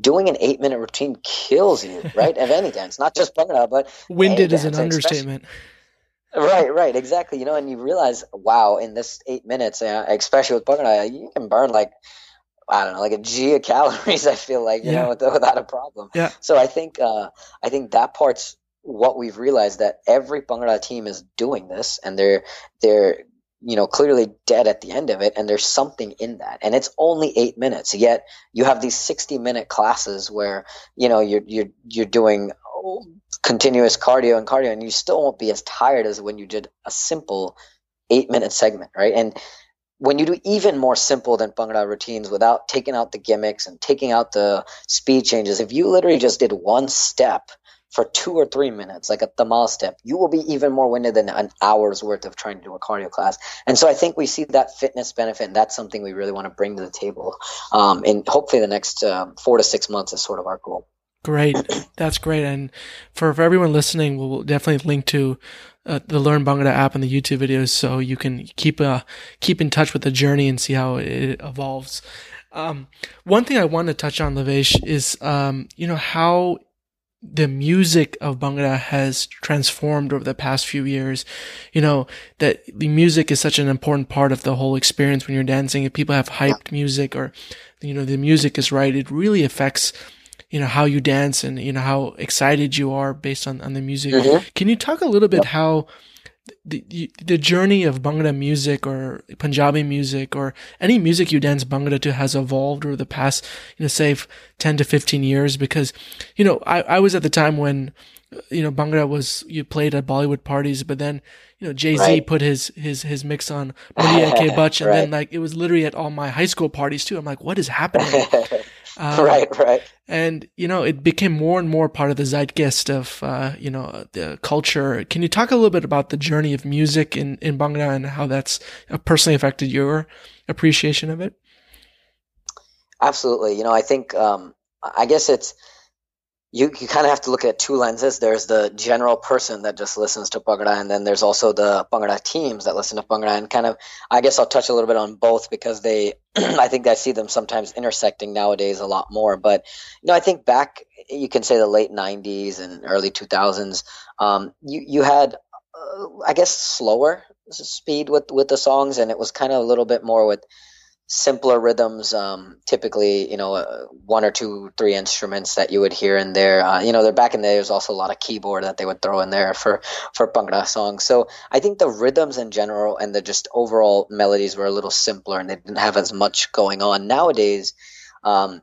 doing an eight minute routine kills you, right? of any dance, not just Bhangra, but winded is an understatement. Right, right, exactly. You know, and you realize, wow, in this eight minutes, uh, especially with Bhangra, you can burn like I don't know, like a G of calories. I feel like you yeah. know without a problem. Yeah. So I think uh, I think that part's what we've realized that every Bhangra team is doing this, and they're they're you know clearly dead at the end of it and there's something in that. And it's only eight minutes yet you have these 60 minute classes where you know you're you're you're doing continuous cardio and cardio and you still won't be as tired as when you did a simple eight minute segment right? And when you do even more simple than Bhangra routines without taking out the gimmicks and taking out the speed changes if you literally just did one step for two or three minutes, like a dhamaal step, you will be even more winded than an hour's worth of trying to do a cardio class. And so I think we see that fitness benefit, and that's something we really want to bring to the table. Um, and hopefully the next um, four to six months is sort of our goal. Great. That's great. And for, for everyone listening, we'll definitely link to uh, the Learn Bhangra app and the YouTube videos so you can keep uh, keep in touch with the journey and see how it evolves. Um, one thing I want to touch on, Lavesh, is um, you know how the music of Bhangra has transformed over the past few years. You know, that the music is such an important part of the whole experience when you're dancing. If people have hyped music or, you know, the music is right, it really affects, you know, how you dance and, you know, how excited you are based on, on the music. Mm-hmm. Can you talk a little bit how the, the journey of Bhangra music or Punjabi music or any music you dance Bhangra to has evolved over the past, you know, say 10 to 15 years because, you know, I, I was at the time when, you know, Bhangra was, you played at Bollywood parties, but then, you know, Jay Z right. put his, his, his mix on Mundiya Ke Bach and right. then like it was literally at all my high school parties too. I'm like, what is happening? Um, right, right. And you know, it became more and more part of the zeitgeist of uh, you know the culture. Can you talk a little bit about the journey of music in in Bhangra and how that's uh, personally affected your appreciation of it? Absolutely. You know, I think um, I guess it's you, you kind of have to look at two lenses. There's the general person that just listens to Bhangra, and then there's also the Bhangra teams that listen to Bhangra. And kind of, I guess I'll touch a little bit on both because they, I think I see them sometimes intersecting nowadays a lot more. But, you know, I think back, you can say the late 90s and early 2000s, um, you, you had, uh, I guess, slower speed with, with the songs, and it was kind of a little bit more with, simpler rhythms um, typically you know uh, one or two three instruments that you would hear in there. Uh, you know they're back in the day there's also a lot of keyboard that they would throw in there for for bhangra songs. So i think the rhythms in general and the just overall melodies were a little simpler and they didn't have as much going on. Nowadays um,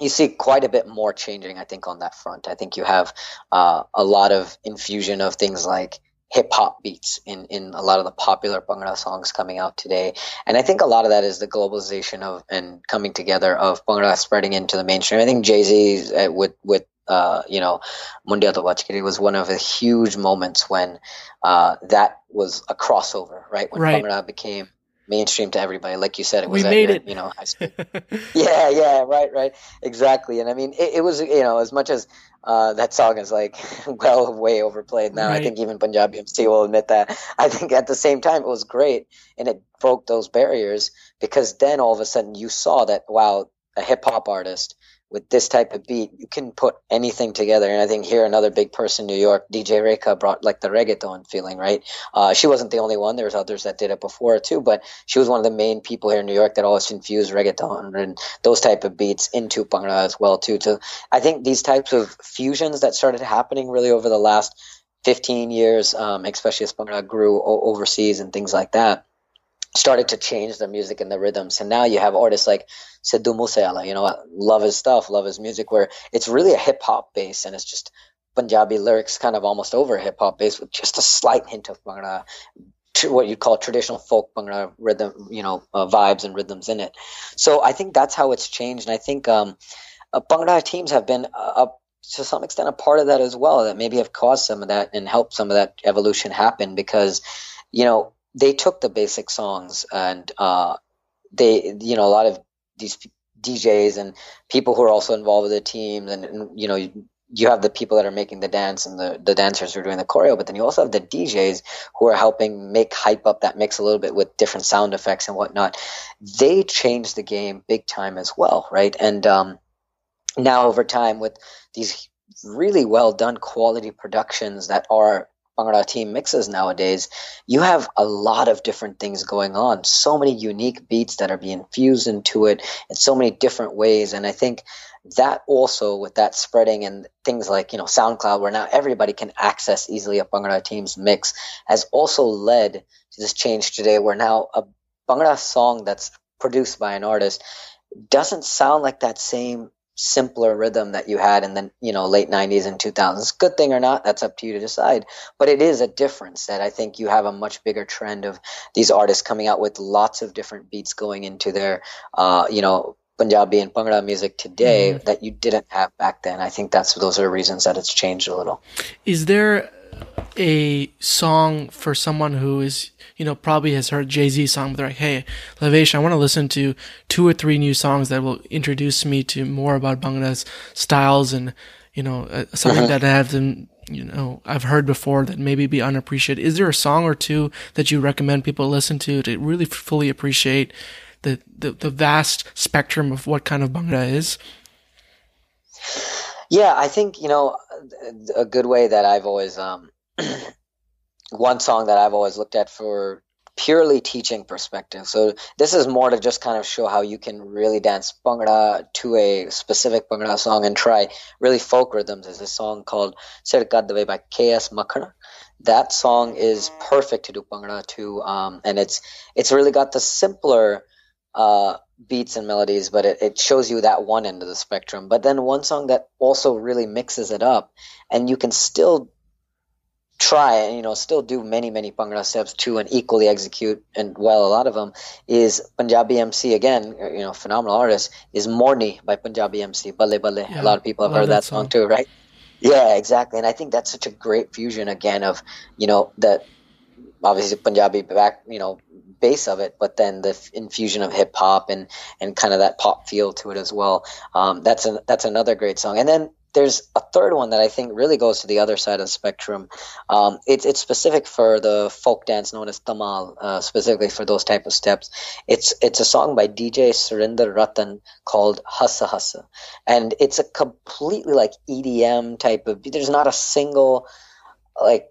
you see quite a bit more changing i think on that front. I think you have uh, a lot of infusion of things like hip hop beats in, in a lot of the popular Bhangra songs coming out today. And I think a lot of that is the globalization of and coming together of Bhangra spreading into the mainstream. I think Jay Z uh, with with uh, you know, Mundiya To Bachkiri was one of the huge moments when uh, that was a crossover, right? When right. Bhangra became mainstream to everybody. Like you said, it was we made your, it. You know, yeah, yeah, right, right, exactly. And I mean, it, it was you know as much as uh, that song is like well way overplayed now. Right. I think even Panjabi MC will admit that. I think at the same time it was great and it broke those barriers because then all of a sudden you saw that wow, a hip hop artist with this type of beat, you can put anything together. And I think here another big person, in New York, DJ Rekha brought like the reggaeton feeling, right? Uh, she wasn't the only one. There was others that did it before too, but she was one of the main people here in New York that always infused reggaeton and those type of beats into Bhangra as well too. So I think these types of fusions that started happening really over the last 15 years, um, especially as Bhangra grew overseas and things like that started to change the music and the rhythms. And now you have artists like Sidhu Moosewala, you know, love his stuff, love his music, where it's really a hip hop base and it's just Punjabi lyrics kind of almost over hip hop base with just a slight hint of Bhangra, what you'd call traditional folk Bhangra rhythm, you know, uh, vibes and rhythms in it. So I think that's how it's changed. And I think um, uh, Bhangra teams have been uh, to some extent a part of that as well, that maybe have caused some of that and helped some of that evolution happen because, you know, they took the basic songs and uh, they, you know, a lot of these DJs and people who are also involved with the team, and, and you know, you, you have the people that are making the dance and the, the dancers who are doing the choreo, but then you also have the DJs who are helping make hype up that mix a little bit with different sound effects and whatnot. They changed the game big time as well, right? And um, now over time with these really well done quality productions that are Bhangra team mixes nowadays, you have a lot of different things going on. So many unique beats that are being fused into it in so many different ways. And I think that also with that spreading and things like, you know, SoundCloud where now everybody can access easily a Bhangra team's mix has also led to this change today where now a Bhangra song that's produced by an artist doesn't sound like that same simpler rhythm that you had in the you know late 90s and 2000s good thing or not that's up to you to decide but it is a difference that i think you have a much bigger trend of these artists coming out with lots of different beats going into their uh, you know Punjabi and Bhangra music today mm-hmm. that you didn't have back then. I think that's those are reasons that it's changed a little. Is there a song for someone who is, you know, probably has heard Jay Z song, but they're like, hey, Lavesh, I want to listen to two or three new songs that will introduce me to more about Bhangra's styles and, you know, uh, something mm-hmm. that I haven't, you know, I've heard before that maybe be unappreciated. Is there a song or two that you recommend people listen to to really fully appreciate the, the, the vast spectrum of what kind of Bhangra is? Yeah, I think, you know, a good way that I've always, um, one song that I've always looked at for purely teaching perspective. So this is more to just kind of show how you can really dance Bhangra to a specific Bhangra song and try really folk rhythms. There's a song called Sir Kadve by K.S. Makhana. That song is perfect to do Bhangra to, um, and it's it's really got the simpler uh, beats and melodies, but it, it shows you that one end of the spectrum. But then one song that also really mixes it up, and you can still try and you know still do many many Bhangra steps too and equally execute and well a lot of them is Panjabi MC again uh, you know phenomenal artist is Morni by Panjabi MC Balle Balle. Yeah, a lot of people have heard that, that song. song. too right? Yeah exactly. And I think that's such a great fusion again of you know that obviously Punjabi back you know base of it, but then the infusion of hip hop and and kind of that pop feel to it as well. Um, that's an, that's another great song. And then there's a third one that I think really goes to the other side of the spectrum. Um, it's it's specific for the folk dance known as Dhamaal, uh, specifically for those type of steps. It's it's a song by DJ Surinder Ratan called Hassa Hassa, and it's a completely like EDM type of. There's not a single like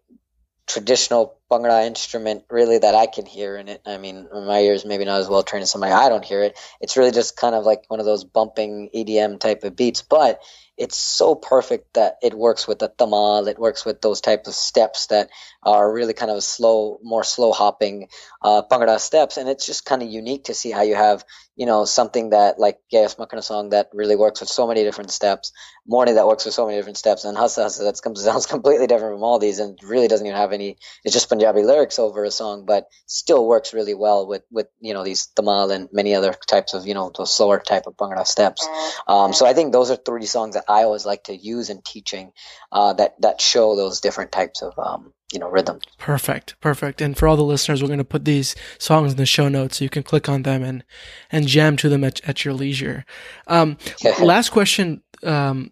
traditional Bhangra instrument really that I can hear in it. I mean, my ears maybe not as well trained as somebody. I don't hear it. It's really just kind of like one of those bumping EDM type of beats, but it's so perfect that it works with the dhamaal. It works with those type of steps that are really kind of slow, more slow hopping uh, Bhangra steps, and it's just kind of unique to see how you have you know something that like K.S. Makhana song that really works with so many different steps, Morni that works with so many different steps, and Hassa Hassa that sounds completely different from all these, and really doesn't even have any. It's just Punjabi lyrics over a song, but still works really well with with you know these dhamaal and many other types of you know those slower type of Bhangra steps. Um, so I think those are three songs that I always like to use in teaching uh, that that show those different types of um, you know rhythm. Perfect, perfect. And for all the listeners, we're going to put these songs in the show notes so you can click on them and and jam to them at, at your leisure. Um, last question. Um,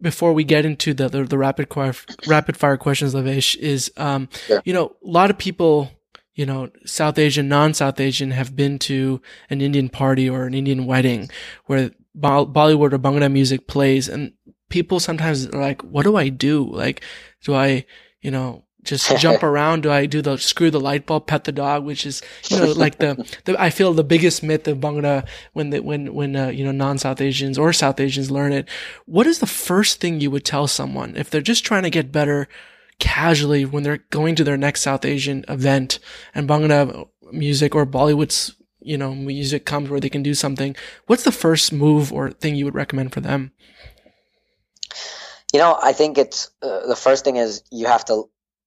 before we get into the the, the rapid rapid fire questions, Lavesh, is um, sure. you know a lot of people you know, South Asian, non-South Asian have been to an Indian party or an Indian wedding where Bollywood or Bhangra music plays and people sometimes are like, what do I do? Like, do I, you know, just jump around? Do I do the screw the light bulb, pet the dog, which is you know like the, the I feel the biggest myth of Bhangra when the, when when uh, you know non South Asians or South Asians learn it. What is the first thing you would tell someone if they're just trying to get better casually when they're going to their next South Asian event and Bhangra music or Bollywood's you know music comes where they can do something? What's the first move or thing you would recommend for them? You know, I think it's uh, the first thing is you have to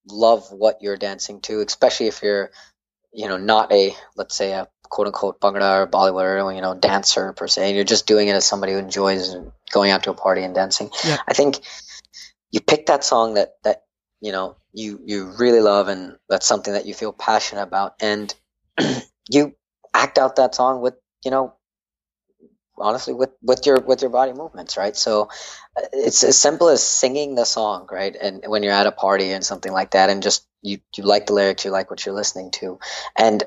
love what you're dancing to, especially if you're, you know, not a let's say a quote unquote Bhangra or Bollywood or you know dancer per se. And you're just doing it as somebody who enjoys going out to a party and dancing. Yeah. I think you pick that song that that you know you you really love and that's something that you feel passionate about, and you act out that song with you know honestly with with your with your body movements right? So uh, it's as simple as singing the song right? And when you're at a party and something like that and just you you like the lyrics you like what you're listening to and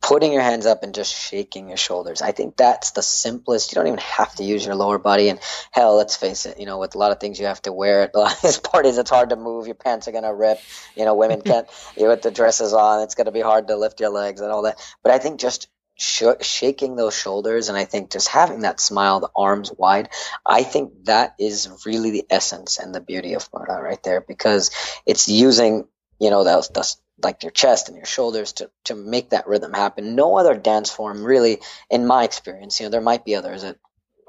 putting your hands up and just shaking your shoulders i think that's the simplest you don't even have to use your lower body. And hell let's face it you know with a lot of things you have to wear at a lot of these parties it's hard to move your pants are going to rip you know women can't you with the dresses on it's going to be hard to lift your legs and all that. But i think just sh- shaking those shoulders and I think just having that smile, the arms wide, I think that is really the essence and the beauty of Bhangra right there because it's using, you know, those, those like your chest and your shoulders to, to make that rhythm happen. No other dance form really, in my experience, you know, there might be others that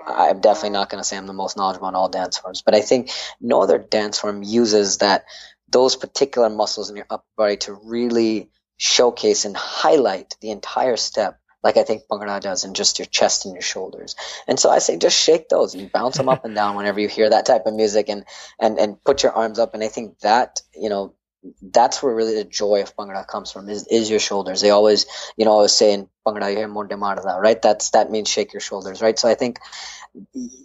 I'm definitely not going to say I'm the most knowledgeable on all dance forms, but I think no other dance form uses that those particular muscles in your upper body to really showcase and highlight the entire step like I think Bhangra does, and just your chest and your shoulders. And so I say, just shake those and bounce them up and down whenever you hear that type of music, and and and put your arms up. And I think that you know that's where really the joy of Bhangra comes from is, is your shoulders. They always, you know, always say in Bhangra, you hear more demarda, right? That's, that means shake your shoulders, right? So I think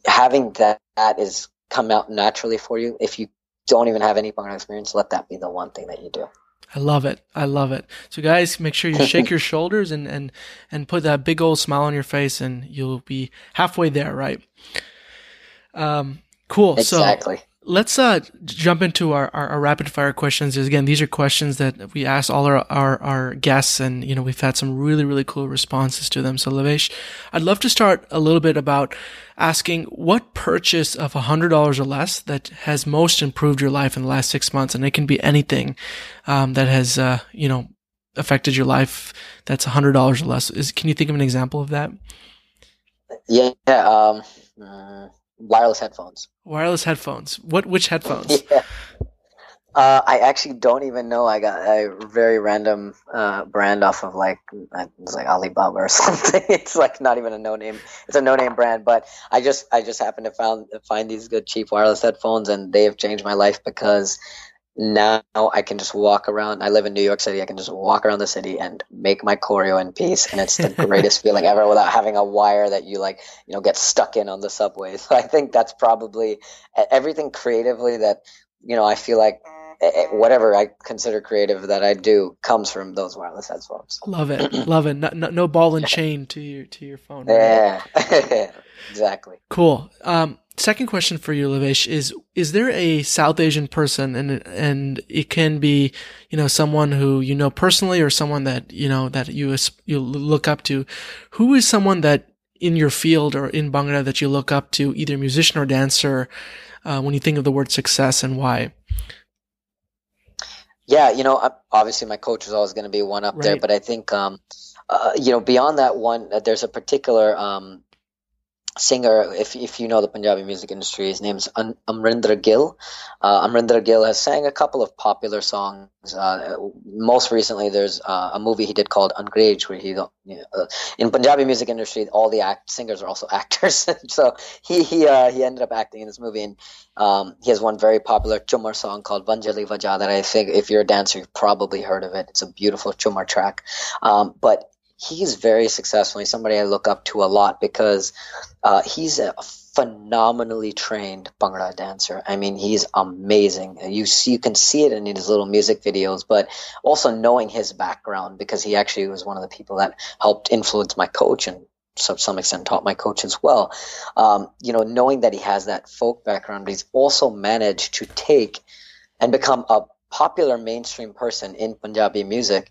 having that, that is come out naturally for you. If you don't even have any Bhangra experience, let that be the one thing that you do. I love it. I love it. So guys, make sure you shake your shoulders and, and, and put that big old smile on your face and you'll be halfway there, right? Um, cool. Exactly. So let's uh, jump into our, our, our, rapid fire questions. Again, these are questions that we ask all our, our, our, guests, and you know we've had some really really cool responses to them. So Lavesh, I'd love to start a little bit about asking what purchase of hundred dollars or less that has most improved your life in the last six months, and it can be anything um, that has uh, you know affected your life that's hundred dollars or less. Is can you think of an example of that? Yeah. Um, uh wireless headphones. Wireless headphones. What? Which headphones? yeah. Uh, I actually don't even know. I got a very random uh, brand off of like it's like Alibaba or something. it's like not even a no name. It's a no name brand, but I just I just happened to found find these good cheap wireless headphones, and they have changed my life because now I can just walk around. I live in New York City. I can just walk around the city and make my choreo in peace, and it's the greatest feeling ever without having a wire that you like, you know, get stuck in on the subway. So I think that's probably everything creatively that you know I feel like whatever I consider creative that I do comes from those wireless headphones. Love it, love it. No, no, ball and chain to your to your phone. Right? Yeah, exactly. Cool. Um, second question for you, Lavesh, is is there a South Asian person and and it can be, you know, someone who you know personally or someone that, you know, that you you look up to. Who is someone that in your field or in Bhangra that you look up to, either musician or dancer, uh, when you think of the word success and why? Yeah, you know, obviously my coach is always going to be one up right. there, but I think, um, uh, you know, beyond that one, uh, there's a particular um, singer, if if you know the Punjabi music industry, his name's Am- Amrinder Gill. Uh, Amrinder Gill has sang a couple of popular songs. Uh, most recently, there's uh, a movie he did called Angrez, where he, you know, uh, in Punjabi music industry, all the act singers are also actors. so he he uh, he ended up acting in this movie, and um, he has one very popular Jhoomar song called Vanjali Vaja that I think if you're a dancer, you've probably heard of it. It's a beautiful Jhoomar track. Um, but he's very successful. He's somebody I look up to a lot because uh, he's a phenomenally trained Bhangra dancer. I mean, he's amazing. You see, you can see it in his little music videos, but also knowing his background because he actually was one of the people that helped influence my coach and to some extent taught my coach as well. Um, you know, knowing that he has that folk background, but he's also managed to take and become a popular mainstream person in Punjabi music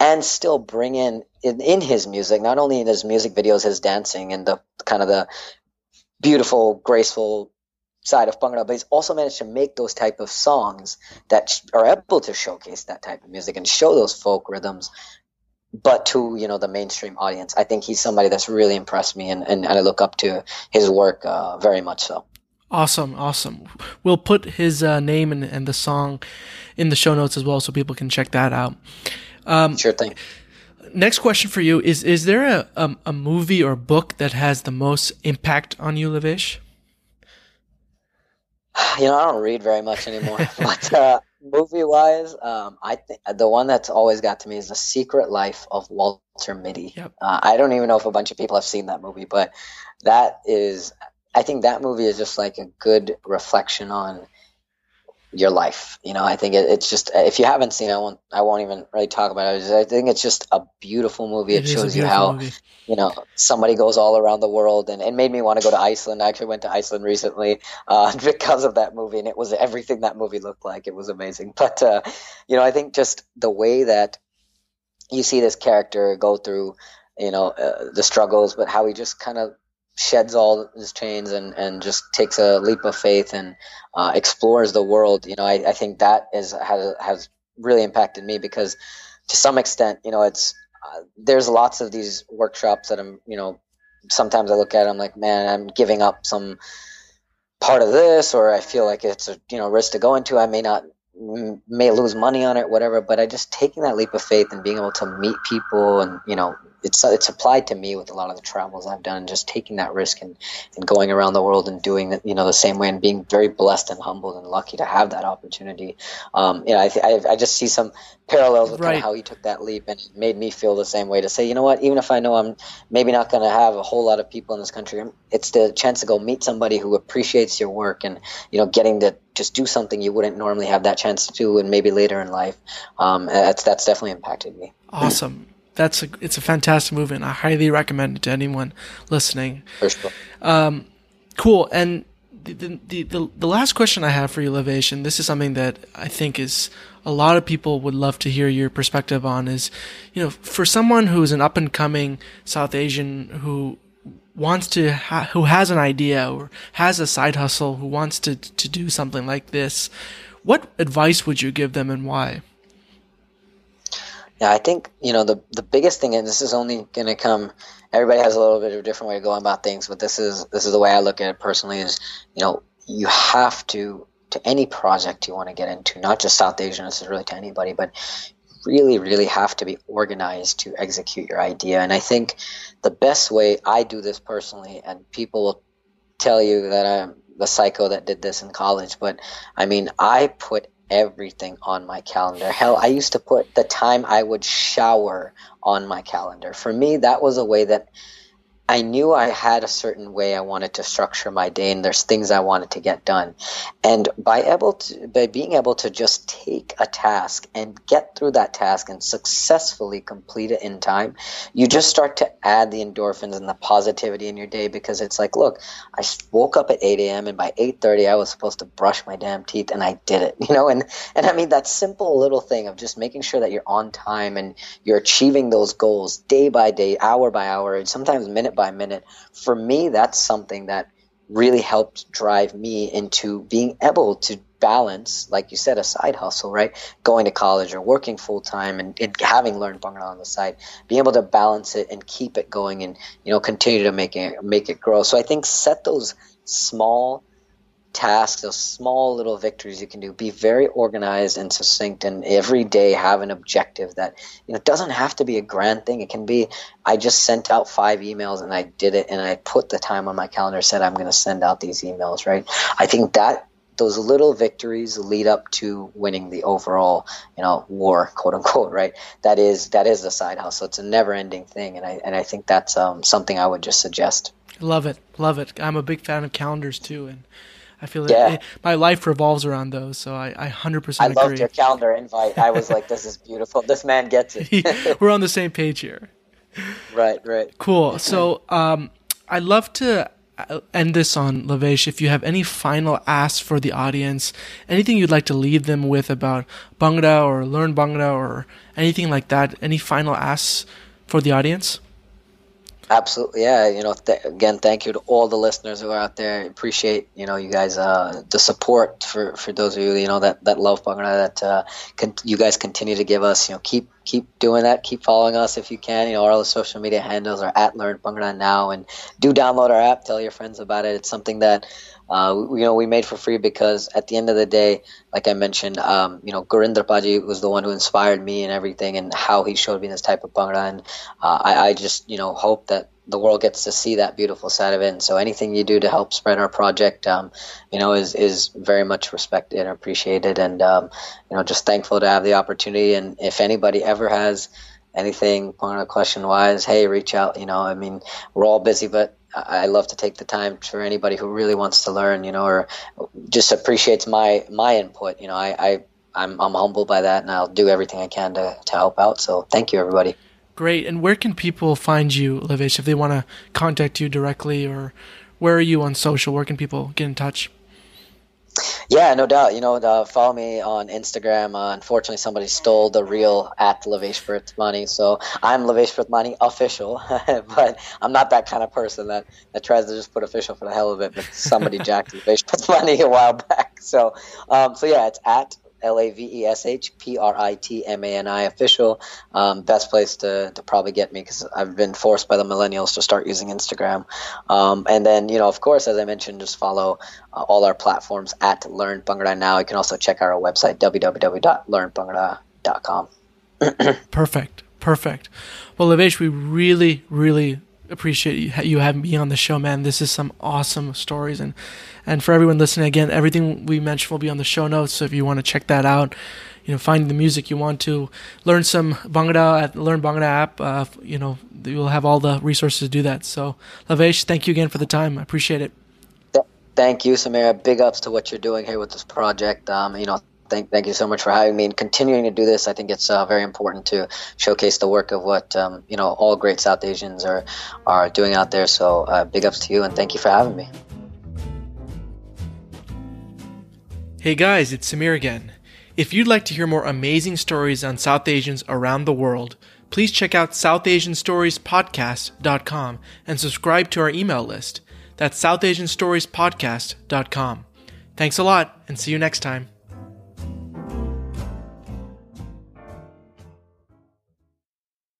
and still bring in, in in his music, not only in his music videos, his dancing and the kind of the beautiful, graceful side of Bhangra, but he's also managed to make those type of songs that are able to showcase that type of music and show those folk rhythms, but to you know the mainstream audience. I think he's somebody that's really impressed me, and, and, and I look up to his work uh, very much so. Awesome, awesome. We'll put his uh, name and, and the song in the show notes as well, so people can check that out. Um, sure thing. Next question for you is: Is there a, a, a movie or book that has the most impact on you, Lavesh? You know, I don't read very much anymore, but uh, movie wise, um, I think the one that's always got to me is The Secret Life of Walter Mitty. Yep. Uh, I don't even know if a bunch of people have seen that movie, but that is, I think that movie is just like a good reflection on your life. You know, I think it, it's just if you haven't seen, it, I won't. I won't even really talk about it. I think it's just a beautiful movie. It, it shows you how movie. you know somebody goes all around the world, and it made me want to go to Iceland. I actually went to Iceland recently uh, because of that movie, and it was everything that movie looked like. It was amazing. But uh, you know, I think just the way that you see this character go through, you know, uh, the struggles, but how he just kind of sheds all his chains and, and just takes a leap of faith and uh, explores the world. You know, I, I think that is has has really impacted me because to some extent, you know, it's uh, there's lots of these workshops that I'm, you know, sometimes I look at, it, I'm like, man, I'm giving up some part of this, or I feel like it's a you know risk to go into. I may not may lose money on it, whatever. But I just taking that leap of faith and being able to meet people and you know it's it's applied to me with a lot of the travels I've done, just taking that risk and, and going around the world and doing it, you know, the same way and being very blessed and humbled and lucky to have that opportunity. Um, you know, I, I, I just see some parallels with right. kind of how he took that leap and it made me feel the same way to say, you know what, even if I know I'm maybe not going to have a whole lot of people in this country, it's the chance to go meet somebody who appreciates your work and, you know, getting to just do something you wouldn't normally have that chance to do and maybe later in life. Um, that's, that's definitely impacted me. Awesome that's a, it's a fantastic movie, and I highly recommend it to anyone listening. Um, cool. And the, the, the, the last question I have for you, Lavesh, this is something that I think is a lot of people would love to hear your perspective on is, you know, for someone who's an up and coming South Asian who wants to, ha- who has an idea or has a side hustle, who wants to, to do something like this, what advice would you give them and why? Yeah, I think you know the the biggest thing, and this is only going to come. Everybody has a little bit of a different way of going about things, but this is this is the way I look at it personally. Is you know you have to to any project you want to get into, not just South Asian. This is really to anybody, but really, really have to be organized to execute your idea. And I think the best way I do this personally, and people will tell you that I'm the psycho that did this in college, but I mean, I put everything on my calendar. Hell, I used to put the time I would shower on my calendar. For me, that was a way that I knew I had a certain way I wanted to structure my day, and there's things I wanted to get done. And by able to, by being able to just take a task and get through that task and successfully complete it in time, you just start to add the endorphins and the positivity in your day because it's like, look, I woke up at 8 a.m. and by 8:30 I was supposed to brush my damn teeth, and I did it. You know, and and I mean that simple little thing of just making sure that you're on time and you're achieving those goals day by day, hour by hour, and sometimes minute by minute. For me, that's something that really helped drive me into being able to balance, like you said, a side hustle, right? Going to college or working full time and, and, having learned Bhangra on the side, being able to balance it and keep it going and, you know, continue to make it, make it grow. So I think set those small tasks, those small little victories you can do. Be very organized and succinct, and every day have an objective that you know doesn't have to be a grand thing. It can be I just sent out five emails and I did it, and I put the time on my calendar, said I'm going to send out these emails. Right? I think that those little victories lead up to winning the overall, you know, war, quote unquote, right? That is that is the side hustle. It's a never ending thing, and I and I think that's um, something I would just suggest. Love it, love it. I'm a big fan of calendars too, and I feel like yeah. it, my life revolves around those. So I, I 100% I agree. loved your calendar invite. I was like, this is beautiful. This man gets it. We're on the same page here. Right, right. Cool. So um, I'd love to uh, end this on Lavesh. If you have any final asks for the audience, anything you'd like to leave them with about Bhangra or learn Bhangra or anything like that, any final asks for the audience? Absolutely, yeah. You know, th- again, thank you to all the listeners who are out there. Appreciate you know you guys uh, the support for, for those of you you know that that love Bhangra that uh, con- you guys continue to give us. You know, keep keep doing that. Keep following us if you can. You know, all the social media handles are at Learn Bhangra now, and do download our app. Tell your friends about it. It's something that uh, you know we made for free because at the end of the day, like I mentioned, um, you know, Gurinder Paji was the one who inspired me and everything, and how he showed me this type of Bhangra, and uh, I, I just you know hope that the world gets to see that beautiful side of it. And so anything you do to help spread our project, um, you know, is, is very much respected and appreciated. And, um, you know, just thankful to have the opportunity. And if anybody ever has anything of question wise, hey, reach out, you know, I mean, we're all busy, but I love to take the time for anybody who really wants to learn, you know, or just appreciates my, my input. You know, I, I I'm, I'm humbled by that and I'll do everything I can to, to help out. So thank you everybody. Great. And where can people find you, Lavesh, if they want to contact you directly or where are you on social? Where can people get in touch? Yeah, no doubt. You know, uh, follow me on Instagram. Uh, unfortunately, somebody stole the real at Lavesh Pritmani, so I'm Lavesh Pritmani official. but I'm not that kind of person that, that tries to just put official for the hell of it. But somebody jacked Lavesh Pritmani a while back. So, um, so yeah, it's at L A V E S H P R I T M A N I official. Um, best place to, to probably get me because I've been forced by the millennials to start using Instagram. Um, and then, you know, of course, as I mentioned, just follow uh, all our platforms at Learn Bhangra Now. You can also check out our website, www.learnbhangra.com. Perfect. Perfect. Well, Lavesh, we really, really appreciate you having me on the show, man. This is some awesome stories, and and for everyone listening, again, everything we mentioned will be on the show notes. So if you want to check that out, you know, find the music you want to, learn some Bhangra at Learn Bhangra app. Uh, you know, you'll have all the resources to do that. So, Lavesh, thank you again for the time. I appreciate it. Thank you, Samira. Big ups to what you're doing here with this project. Um, you know, thank thank you so much for having me and continuing to do this. I think it's uh, very important to showcase the work of what um, you know all great South Asians are are doing out there. So uh, big ups to you and thank you for having me. Hey guys, it's Samir again. If you'd like to hear more amazing stories on South Asians around the world, please check out SouthAsianStoriesPodcast.com and subscribe to our email list. That's SouthAsianStoriesPodcast.com. Thanks a lot and see you next time.